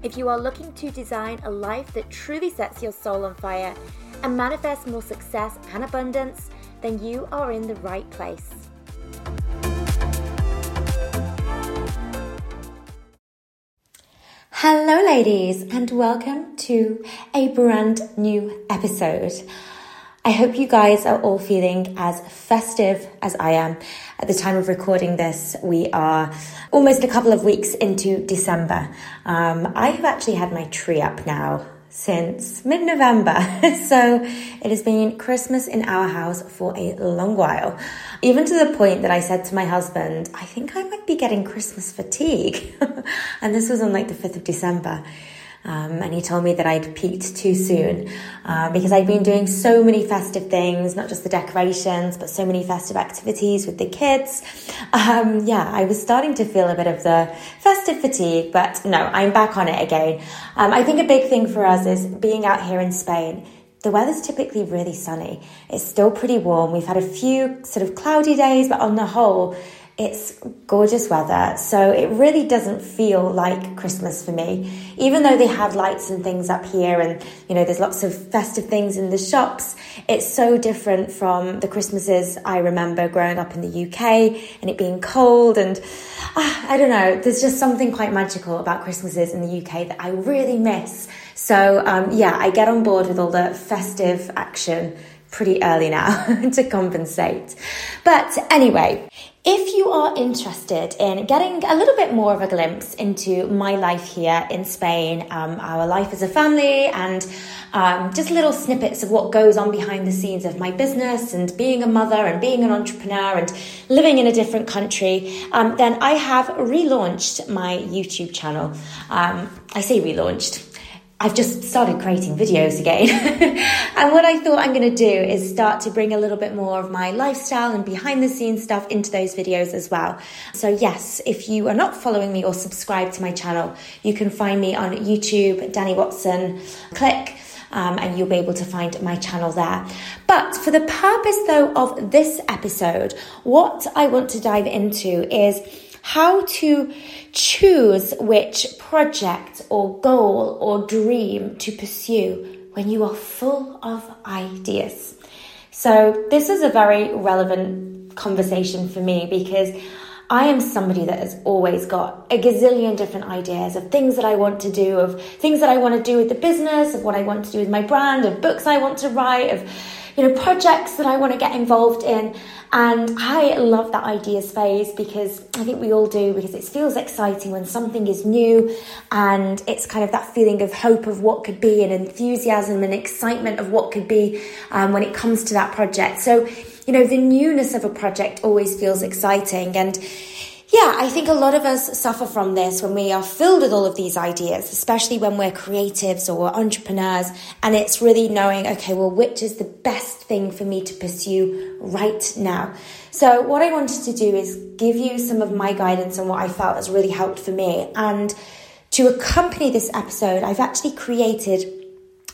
If you are looking to design a life that truly sets your soul on fire and manifest more success and abundance, then you are in the right place. Hello, ladies, and welcome to a brand new episode. I hope you guys are all feeling as festive as I am. At the time of recording this, we are almost a couple of weeks into December. Um, I have actually had my tree up now since mid November. so it has been Christmas in our house for a long while. Even to the point that I said to my husband, I think I might be getting Christmas fatigue. and this was on like the 5th of December. Um, and he told me that I'd peaked too soon uh, because I'd been doing so many festive things, not just the decorations, but so many festive activities with the kids. Um, yeah, I was starting to feel a bit of the festive fatigue, but no, I'm back on it again. Um, I think a big thing for us is being out here in Spain the weather's typically really sunny. It's still pretty warm. We've had a few sort of cloudy days, but on the whole, it's gorgeous weather, so it really doesn't feel like Christmas for me. Even though they have lights and things up here, and you know, there's lots of festive things in the shops, it's so different from the Christmases I remember growing up in the UK and it being cold. And uh, I don't know, there's just something quite magical about Christmases in the UK that I really miss. So, um, yeah, I get on board with all the festive action pretty early now to compensate. But anyway, if you are interested in getting a little bit more of a glimpse into my life here in Spain, um, our life as a family, and um, just little snippets of what goes on behind the scenes of my business and being a mother and being an entrepreneur and living in a different country, um, then I have relaunched my YouTube channel. Um, I say relaunched I've just started creating videos again. and what I thought I'm going to do is start to bring a little bit more of my lifestyle and behind the scenes stuff into those videos as well. So, yes, if you are not following me or subscribed to my channel, you can find me on YouTube, Dani Watson. Clique. Um, and you'll be able to find my channel there. But for the purpose, though, of this episode, what I want to dive into is how to choose which project or goal or dream to pursue when you are full of ideas. So, this is a very relevant conversation for me because I am somebody that has always got a gazillion different ideas of things that I want to do, of things that I want to do with the business, of what I want to do with my brand, of books I want to write, of you know projects that I want to get involved in. And I love that ideas phase because I think we all do because it feels exciting when something is new and it's kind of that feeling of hope of what could be and enthusiasm and excitement of what could be um, when it comes to that project. So, you know, the newness of a project always feels exciting and yeah, I think a lot of us suffer from this when we are filled with all of these ideas, especially when we're creatives or entrepreneurs, and it's really knowing, okay, well, which is the best thing for me to pursue right now? So, what I wanted to do is give you some of my guidance on what I felt has really helped for me. And to accompany this episode, I've actually created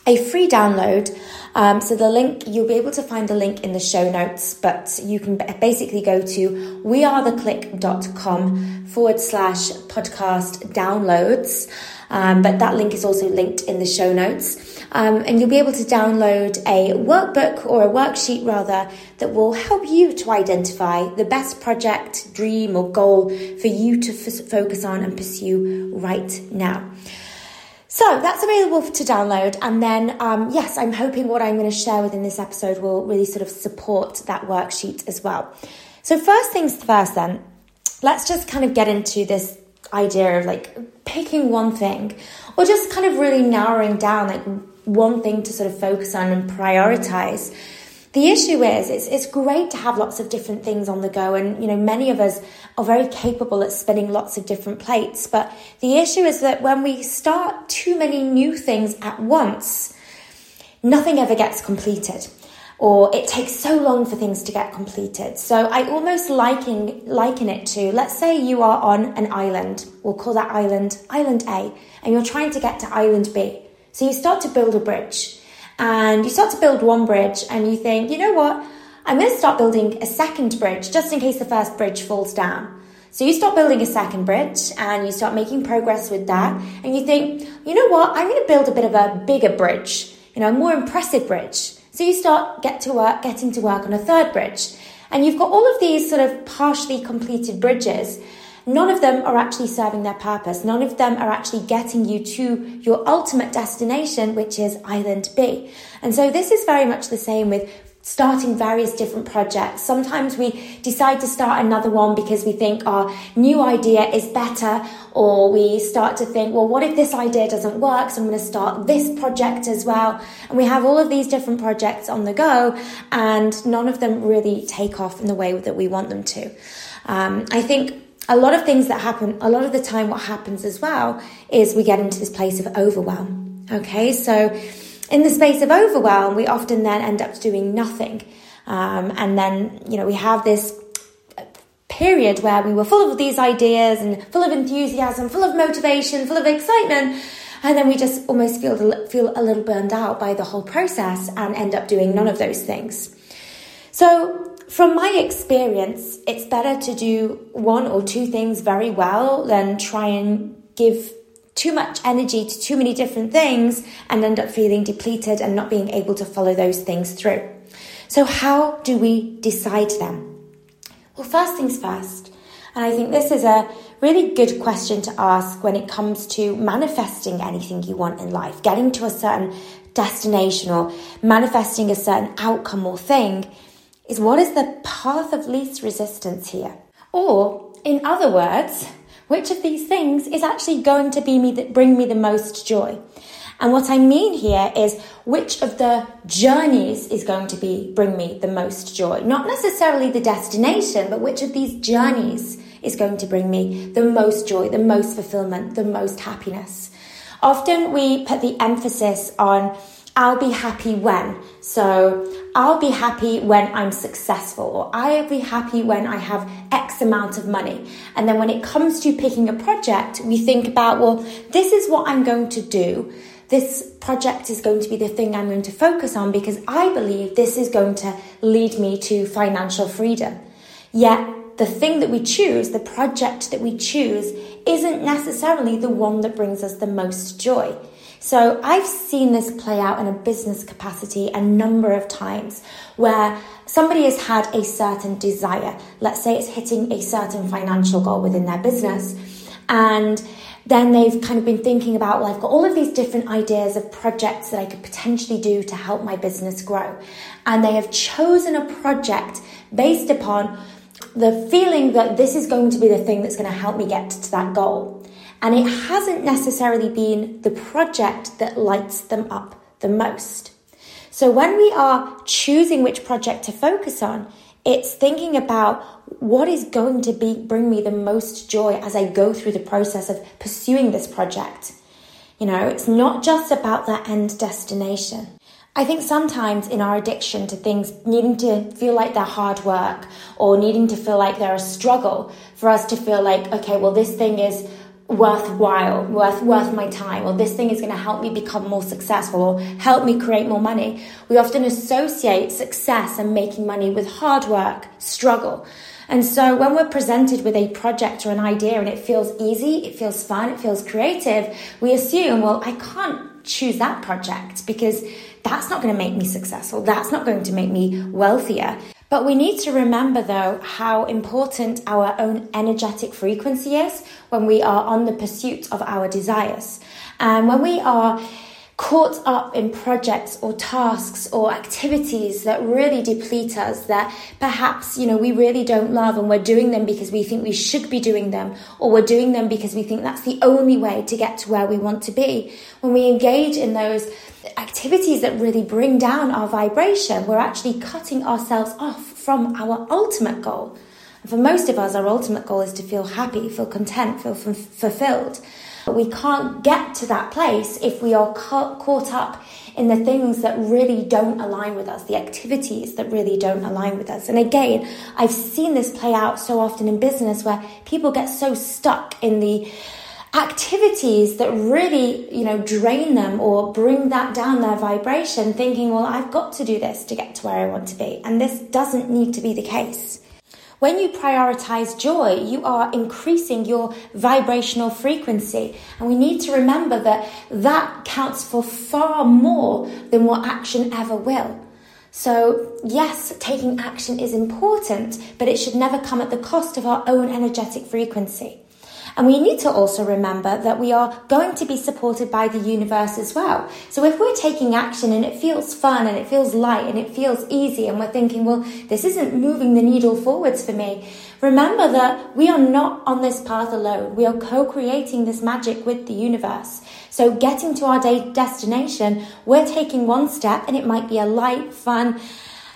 a free download. Um, so the link, you'll be able to find the link in the show notes, but you can basically go to wearetheclique.com forward slash podcast downloads. Um, but that link is also linked in the show notes. Um, and you'll be able to download a workbook or a worksheet rather that will help you to identify the best project, dream, or goal for you to f- focus on and pursue right now. So that's available to download. And then, um, yes, I'm hoping what I'm going to share within this episode will really sort of support that worksheet as well. So, first things first, then, let's just kind of get into this idea of like picking one thing or just kind of really narrowing down like one thing to sort of focus on and prioritize the issue is, it's, it's great to have lots of different things on the go, and you know, many of us are very capable at spinning lots of different plates. But the issue is that when we start too many new things at once, nothing ever gets completed or it takes so long for things to get completed. So I almost liken liken it to let's say you are on an island. We'll call that island island A and you're trying to get to island B. So you start to build a bridge and you start to build one bridge and you think, "You know what? I'm going to start building a second bridge just in case the first bridge falls down." So you start building a second bridge and you start making progress with that and you think, "You know what? I'm going to build a bit of a bigger bridge." You know, a more impressive bridge. So you start get to work, getting to work on a third bridge. And you've got all of these sort of partially completed bridges. None of them are actually serving their purpose. None of them are actually getting you to your ultimate destination, which is Island B. And so this is very much the same with starting various different projects. Sometimes we decide to start another one because we think our new idea is better, or we start to think, well, what if this idea doesn't work? So I'm going to start this project as well. And we have all of these different projects on the go, and none of them really take off in the way that we want them to. Um, I think a lot of things that happen, a lot of the time, what happens as well is we get into this place of overwhelm. Okay, so in the space of overwhelm, we often then end up doing nothing. Um, and then, you know, we have this period where we were full of these ideas and full of enthusiasm, full of motivation, full of excitement. And then we just almost feel, feel a little burned out by the whole process and end up doing none of those things. So, from my experience, it's better to do one or two things very well than try and give too much energy to too many different things and end up feeling depleted and not being able to follow those things through. So, how do we decide them? Well, first things first, and I think this is a really good question to ask when it comes to manifesting anything you want in life, getting to a certain destination or manifesting a certain outcome or thing, is what is the path of least resistance here? Or, in other words, which of these things is actually going to be me that bring me the most joy? And what I mean here is which of the journeys is going to be bring me the most joy? Not necessarily the destination, but which of these journeys is going to bring me the most joy, the most fulfillment, the most happiness. Often we put the emphasis on I'll be happy when. So I'll be happy when I'm successful, or I'll be happy when I have X amount of money. And then when it comes to picking a project, we think about, well, this is what I'm going to do. This project is going to be the thing I'm going to focus on because I believe this is going to lead me to financial freedom. Yet, the thing that we choose, the project that we choose, isn't necessarily the one that brings us the most joy. So I've seen this play out in a business capacity a number of times where somebody has had a certain desire. Let's say it's hitting a certain financial goal within their business. And then they've kind of been thinking about, well, I've got all of these different ideas of projects that I could potentially do to help my business grow. And they have chosen a project based upon the feeling that this is going to be the thing that's going to help me get to that goal. And it hasn't necessarily been the project that lights them up the most. So when we are choosing which project to focus on, it's thinking about what is going to be bring me the most joy as I go through the process of pursuing this project. You know, it's not just about that end destination. I think sometimes in our addiction to things needing to feel like they're hard work or needing to feel like they're a struggle, for us to feel like, okay, well, this thing is worthwhile, worth worth my time, or this thing is going to help me become more successful or help me create more money. We often associate success and making money with hard work, struggle. And so when we're presented with a project or an idea and it feels easy, it feels fun, it feels creative, we assume, well, I can't choose that project because that's not going to make me successful. That's not going to make me wealthier. But we need to remember, though, how important our own energetic frequency is when we are on the pursuit of our desires. And when we are caught up in projects or tasks or activities that really deplete us that perhaps you know we really don't love and we're doing them because we think we should be doing them or we're doing them because we think that's the only way to get to where we want to be. When we engage in those activities that really bring down our vibration we're actually cutting ourselves off from our ultimate goal. And for most of us our ultimate goal is to feel happy feel content feel f- fulfilled We can't get to that place if we are ca- caught up in the things that really don't align with us, the activities that really don't align with us. And again, I've seen this play out so often in business where people get so stuck in the activities that really, you know, drain them or bring that down their vibration, thinking, well, I've got to do this to get to where I want to be. And this doesn't need to be the case. When you prioritize joy, you are increasing your vibrational frequency. And we need to remember that that counts for far more than what action ever will. So, yes, taking action is important, but it should never come at the cost of our own energetic frequency. And we need to also remember that we are going to be supported by the universe as well. So if we're taking action and it feels fun and it feels light and it feels easy and we're thinking, well, this isn't moving the needle forwards for me, remember that we are not on this path alone. We are co-creating this magic with the universe. So getting to our day destination, we're taking one step and it might be a light, fun,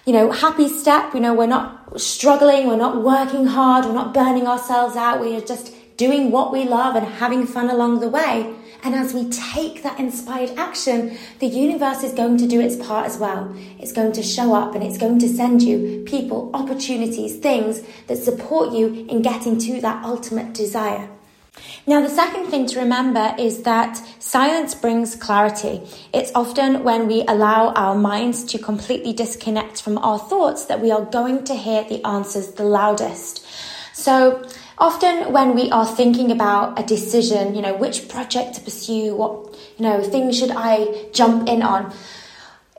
you know, happy step. You know, we're not struggling, we're not working hard, we're not burning ourselves out. We are just doing what we love and having fun along the way. And as we take that inspired action, the universe is going to do its part as well. It's going to show up and it's going to send you people, opportunities, things that support you in getting to that ultimate desire. Now, the second thing to remember is that silence brings clarity. It's often when we allow our minds to completely disconnect from our thoughts that we are going to hear the answers the loudest. So, Often when we are thinking about a decision, you know, which project to pursue, what, you know, things should I jump in on,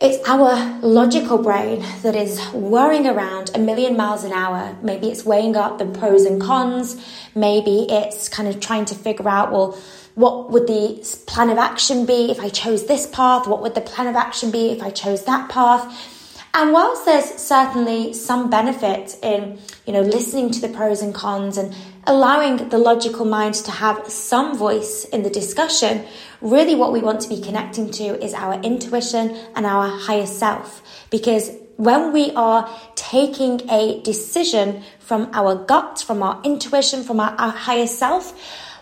it's our logical brain that is whirring around a million miles an hour. Maybe it's weighing up the pros and cons. Maybe it's kind of trying to figure out, well, what would the plan of action be if I chose this path? What would the plan of action be if I chose that path? And whilst there's certainly some benefit in, you know, listening to the pros and cons and allowing the logical mind to have some voice in the discussion, really what we want to be connecting to is our intuition and our higher self. Because when we are taking a decision from our gut, from our intuition, from our, our higher self,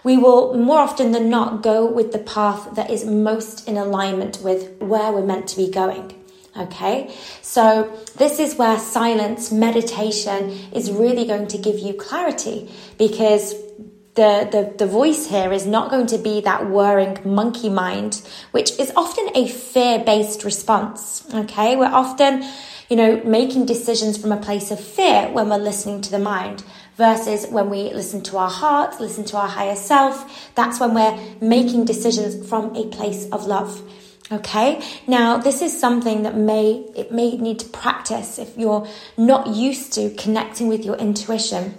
we will more often than not go with the path that is most in alignment with where we're meant to be going. Okay, so this is where silence, meditation is really going to give you clarity because the, the, the voice here is not going to be that whirring monkey mind, which is often a fear based response. Okay, we're often, you know, making decisions from a place of fear when we're listening to the mind versus when we listen to our heart, listen to our higher self. That's when we're making decisions from a place of love. Okay. Now, this is something that may, it may need to practice if you're not used to connecting with your intuition.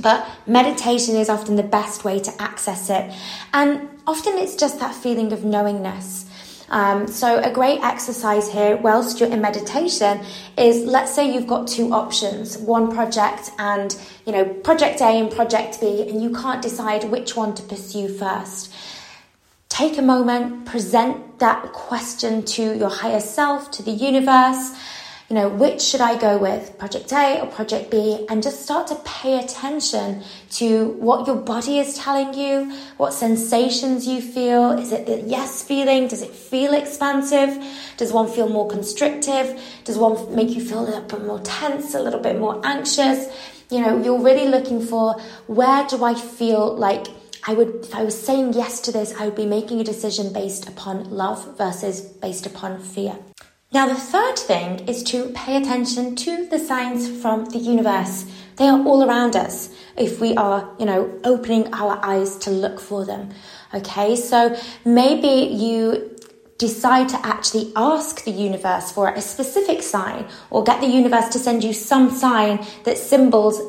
But meditation is often the best way to access it. And often it's just that feeling of knowingness. Um, so a great exercise here whilst you're in meditation is let's say you've got two options, one project and, you know, project A and project B, and you can't decide which one to pursue first take a moment, present that question to your higher self, to the universe. You know, which should I go with, project A or project B? And just start to pay attention to what your body is telling you, what sensations you feel. Is it the yes feeling? Does it feel expansive? Does one feel more constrictive? Does one make you feel a little bit more tense, a little bit more anxious? You know, you're really looking for where do I feel like I would, if I was saying yes to this, I would be making a decision based upon love versus based upon fear. Now, the third thing is to pay attention to the signs from the universe. They are all around us if we are, you know, opening our eyes to look for them. Okay, so maybe you decide to actually ask the universe for a specific sign or get the universe to send you some sign that symbols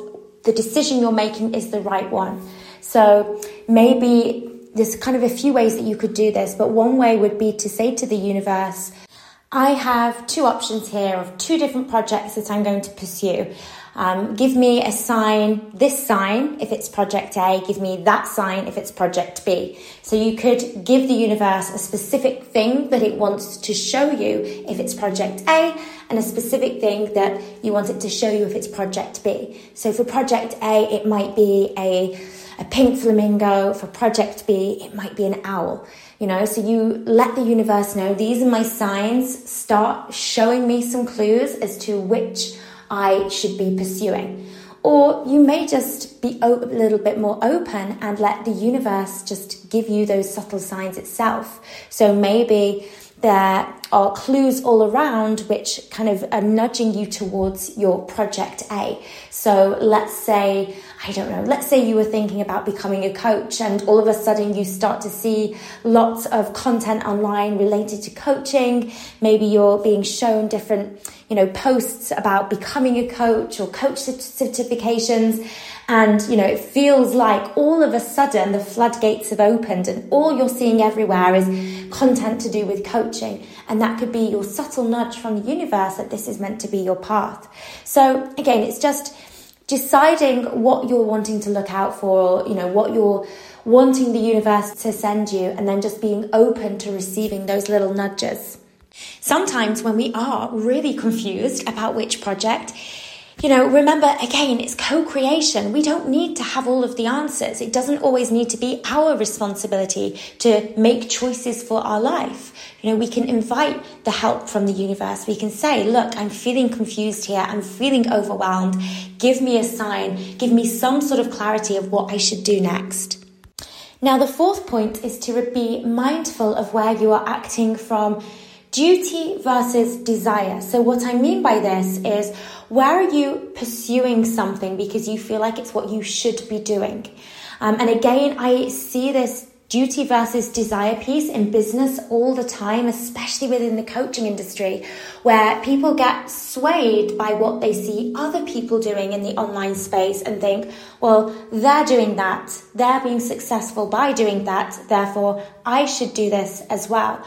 the decision you're making is the right one. So maybe there's kind of a few ways that you could do this, but one way would be to say to the universe, I have two options here of two different projects that I'm going to pursue. Um, give me a sign, this sign if it's project A, give me that sign if it's project B. So you could give the universe a specific thing that it wants to show you if it's project A, and a specific thing that you want it to show you if it's project B. So for project A, it might be a a pink flamingo. For project B, it might be an owl. You know, so you let the universe know these are my signs. Start showing me some clues as to which I should be pursuing. Or you may just be a little bit more open and let the universe just give you those subtle signs itself. So maybe there are clues all around which kind of are nudging you towards your project A. So let's say, I don't know, let's say you were thinking about becoming a coach and all of a sudden you start to see lots of content online related to coaching. Maybe you're being shown different, you know, posts about becoming a coach or coach certifications. And, you know, it feels like all of a sudden the floodgates have opened and all you're seeing everywhere is content to do with coaching. And that could be your subtle nudge from the universe that this is meant to be your path. So again, it's just deciding what you're wanting to look out for, or you know, what you're wanting the universe to send you, and then just being open to receiving those little nudges. Sometimes when we are really confused about which project, you know, remember again, it's co creation. We don't need to have all of the answers. It doesn't always need to be our responsibility to make choices for our life. You know, we can invite the help from the universe. We can say, look, I'm feeling confused here. I'm feeling overwhelmed. Give me a sign. Give me some sort of clarity of what I should do next. Now, the fourth point is to be mindful of where you are acting from duty versus desire. So, what I mean by this is where are you pursuing something because you feel like it's what you should be doing? Um, and again, I see this duty versus desire piece in business all the time, especially within the coaching industry, where people get swayed by what they see other people doing in the online space and think, well, they're doing that, they're being successful by doing that, therefore I should do this as well.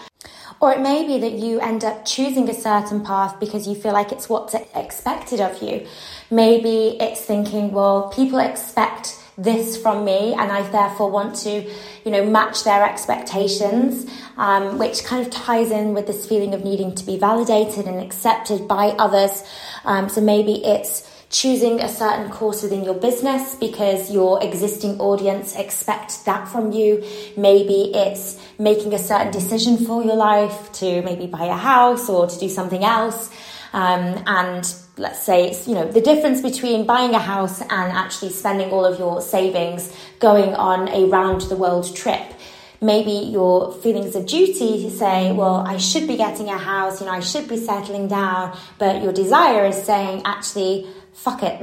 Or it may be that you end up choosing a certain path because you feel like it's what's expected of you. Maybe it's thinking, well, people expect this from me and I therefore want to, you know, match their expectations, um, which kind of ties in with this feeling of needing to be validated and accepted by others. Um, so maybe it's choosing a certain course within your business because your existing audience expect that from you. Maybe it's making a certain decision for your life to maybe buy a house or to do something else. Um, and let's say it's you know the difference between buying a house and actually spending all of your savings going on a round the world trip maybe your feelings of duty say well i should be getting a house you know i should be settling down but your desire is saying actually fuck it.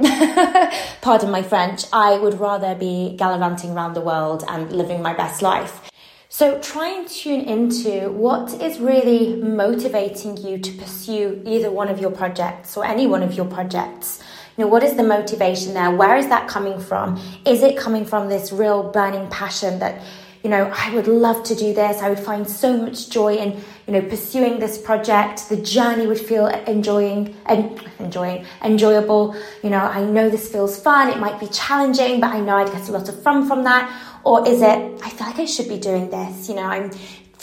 Pardon my French. I would rather be gallivanting around the world and living my best life. So try and tune into what is really motivating you to pursue either one of your projects or any one of your projects. You know, what is the motivation there? Where is that coming from? Is it coming from this real burning passion that you know, I would love to do this. I would find so much joy in, you know, pursuing this project. The journey would feel enjoying and enjoying enjoyable. You know, I know this feels fun. It might be challenging, but I know I'd get a lot of fun from that. Or is it, I feel like I should be doing this. You know, I'm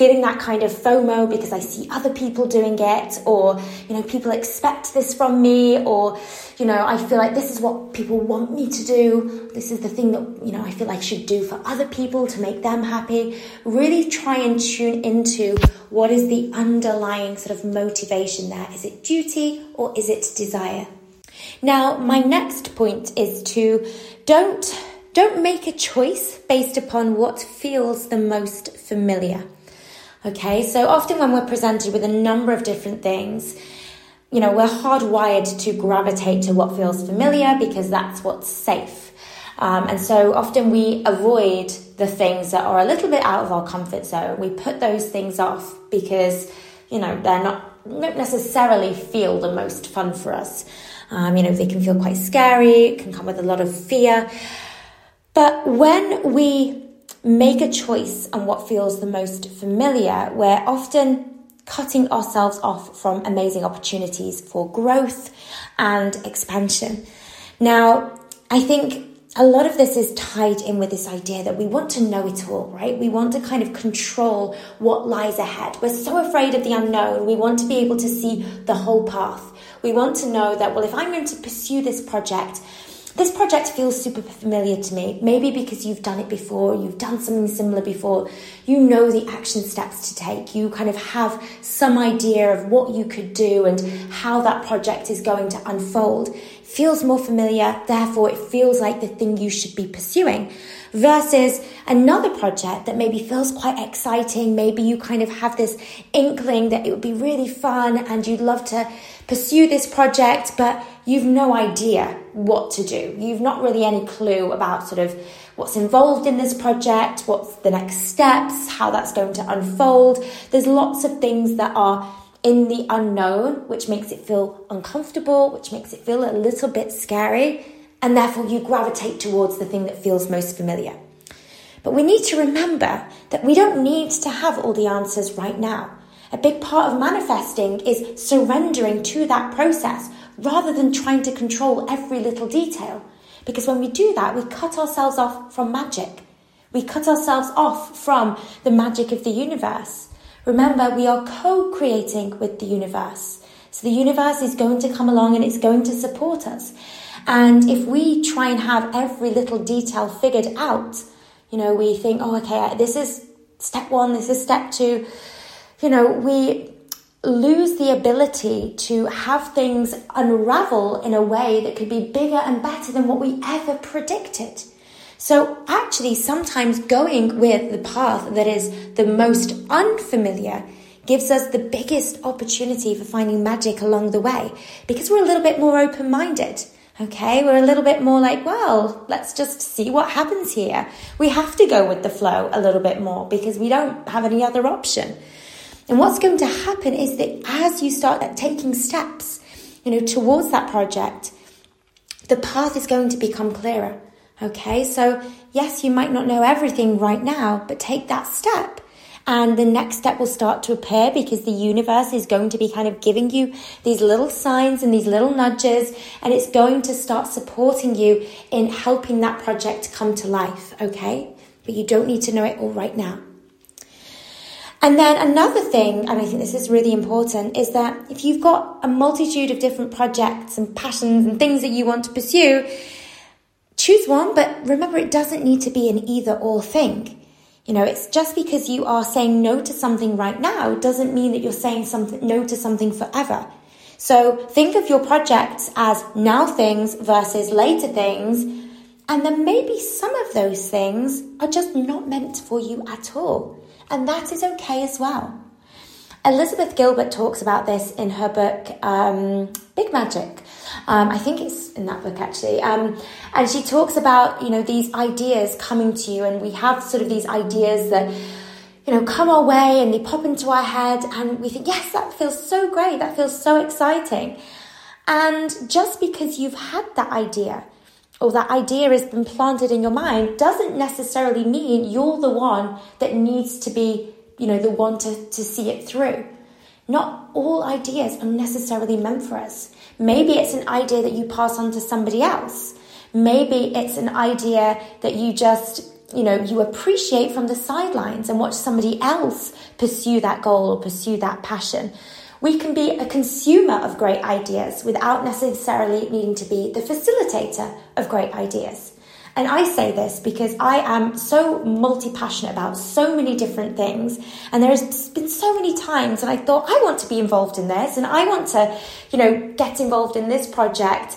feeling that kind of FOMO because I see other people doing it, or, you know, people expect this from me, or, you know, I feel like this is what people want me to do. This is the thing that, you know, I feel like I should do for other people to make them happy. Really try and tune into what is the underlying sort of motivation there. Is it duty or is it desire? Now, my next point is to don't don't make a choice based upon what feels the most familiar. Okay, so often when we're presented with a number of different things, you know, we're hardwired to gravitate to what feels familiar because that's what's safe. Um, and so often we avoid the things that are a little bit out of our comfort zone. We put those things off because, you know, they're not, don't necessarily feel the most fun for us. Um, you know, they can feel quite scary, can come with a lot of fear. But when we make a choice on what feels the most familiar, we're often cutting ourselves off from amazing opportunities for growth and expansion. Now, I think a lot of this is tied in with this idea that we want to know it all, right? We want to kind of control what lies ahead. We're so afraid of the unknown. We want to be able to see the whole path. We want to know that, well, if I'm going to pursue this project, this project feels super familiar to me. Maybe because you've done it before, you've done something similar before, you know the action steps to take. You kind of have some idea of what you could do and how that project is going to unfold. feels more familiar, therefore, it feels like the thing you should be pursuing. Versus another project that maybe feels quite exciting. Maybe you kind of have this inkling that it would be really fun and you'd love to pursue this project, but you've no idea what to do. You've not really any clue about sort of what's involved in this project, what's the next steps, how that's going to unfold. There's lots of things that are in the unknown, which makes it feel uncomfortable, which makes it feel a little bit scary, and therefore you gravitate towards the thing that feels most familiar. But we need to remember that we don't need to have all the answers right now. A big part of manifesting is surrendering to that process rather than trying to control every little detail. Because when we do that, we cut ourselves off from magic. We cut ourselves off from the magic of the universe. Remember, we are co creating with the universe. So the universe is going to come along and it's going to support us. And if we try and have every little detail figured out, you know, we think, oh, okay, this is step one, this is step two you know, we lose the ability to have things unravel in a way that could be bigger and better than what we ever predicted. So, actually, sometimes going with the path that is the most unfamiliar gives us the biggest opportunity for finding magic along the way because we're a little bit more open minded. Okay, we're a little bit more like, well, let's just see what happens here. We have to go with the flow a little bit more because we don't have any other option. And what's going to happen is that as you start taking steps, you know, towards that project, the path is going to become clearer. Okay, so yes, you might not know everything right now, but take that step. And the next step will start to appear because the universe is going to be kind of giving you these little signs and these little nudges, and it's going to start supporting you in helping that project come to life. Okay, but you don't need to know it all right now. And then another thing, and I think this is really important, is that if you've got a multitude of different projects and passions and things that you want to pursue, choose one, but remember it doesn't need to be an either or thing. You know, it's just because you are saying no to something right now doesn't mean that you're saying something no to something forever. So think of your projects as now things versus later things, and then maybe some of those things are just not meant for you at all and that is okay as well. Elizabeth Gilbert talks about this in her book um, Big Magic. Um, I think it's in that book actually, um, and she talks about you know these ideas coming to you, and we have sort of these ideas that you know come our way and they pop into our head, and we think yes, that feels so great, that feels so exciting, and just because you've had that idea or that idea has been planted in your mind doesn't necessarily mean you're the one that needs to be, you know, the one to, to see it through. Not all ideas are necessarily meant for us. Maybe it's an idea that you pass on to somebody else. Maybe it's an idea that you just, you know, you appreciate from the sidelines and watch somebody else pursue that goal or pursue that passion. We can be a consumer of great ideas without necessarily needing to be the facilitator of great ideas. And I say this because I am so multi passionate about so many different things. And there's been so many times and I thought, I want to be involved in this and I want to, you know, get involved in this project.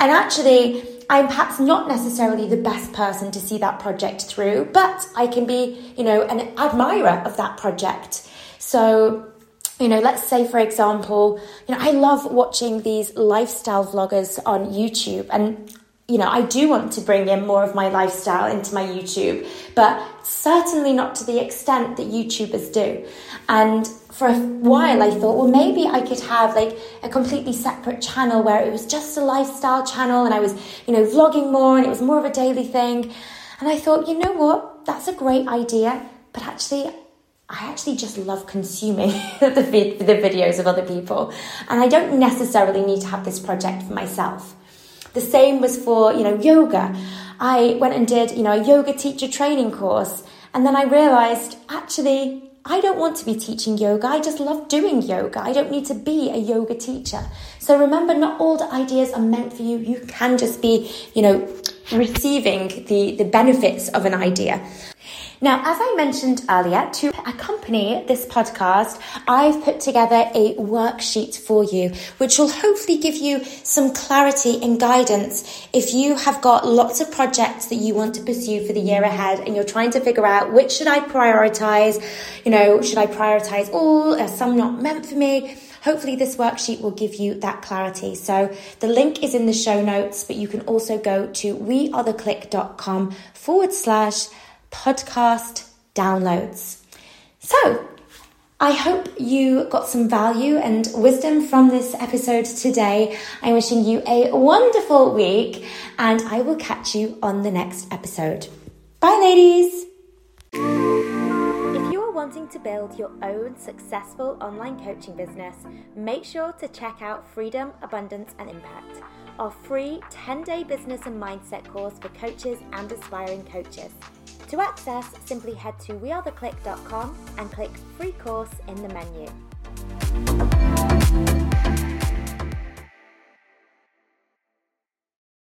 And actually, I'm perhaps not necessarily the best person to see that project through, but I can be, you know, an admirer of that project. So you know, let's say, for example, you know, I love watching these lifestyle vloggers on YouTube and you know, I do want to bring in more of my lifestyle into my YouTube, but certainly not to the extent that YouTubers do. And for a while, I thought, well, maybe I could have like a completely separate channel where it was just a lifestyle channel and I was, you know, vlogging more and it was more of a daily thing. And I thought, you know what? That's a great idea, but actually, I actually just love consuming the, the videos of other people. And I don't necessarily need to have this project for myself. The same was for, you know, yoga. I went and did, you know, a yoga teacher training course. And then I realized actually, I don't want to be teaching yoga. I just love doing yoga. I don't need to be a yoga teacher. So remember, not all the ideas are meant for you. You can just be, you know, receiving the, the benefits of an idea. Now, as I mentioned earlier, to accompany this podcast, I've put together a worksheet for you, which will hopefully give you some clarity and guidance if you have got lots of projects that you want to pursue for the year ahead and you're trying to figure out which should I prioritize? You know, should I prioritize all? Are some not meant for me? Hopefully, this worksheet will give you that clarity. So, the link is in the show notes, but you can also go to wearetheclique.com forward slash podcast downloads. So, I hope you got some value and wisdom from this episode today. I'm wishing you a wonderful week and I will catch you on the next episode. Bye, ladies. If you are wanting to build your own successful online coaching business, make sure to check out Freedom, Abundance, and Impact, our free 10 day business and mindset course for coaches and aspiring coaches. To access, simply head to wearetheclique.com and click free course in the menu.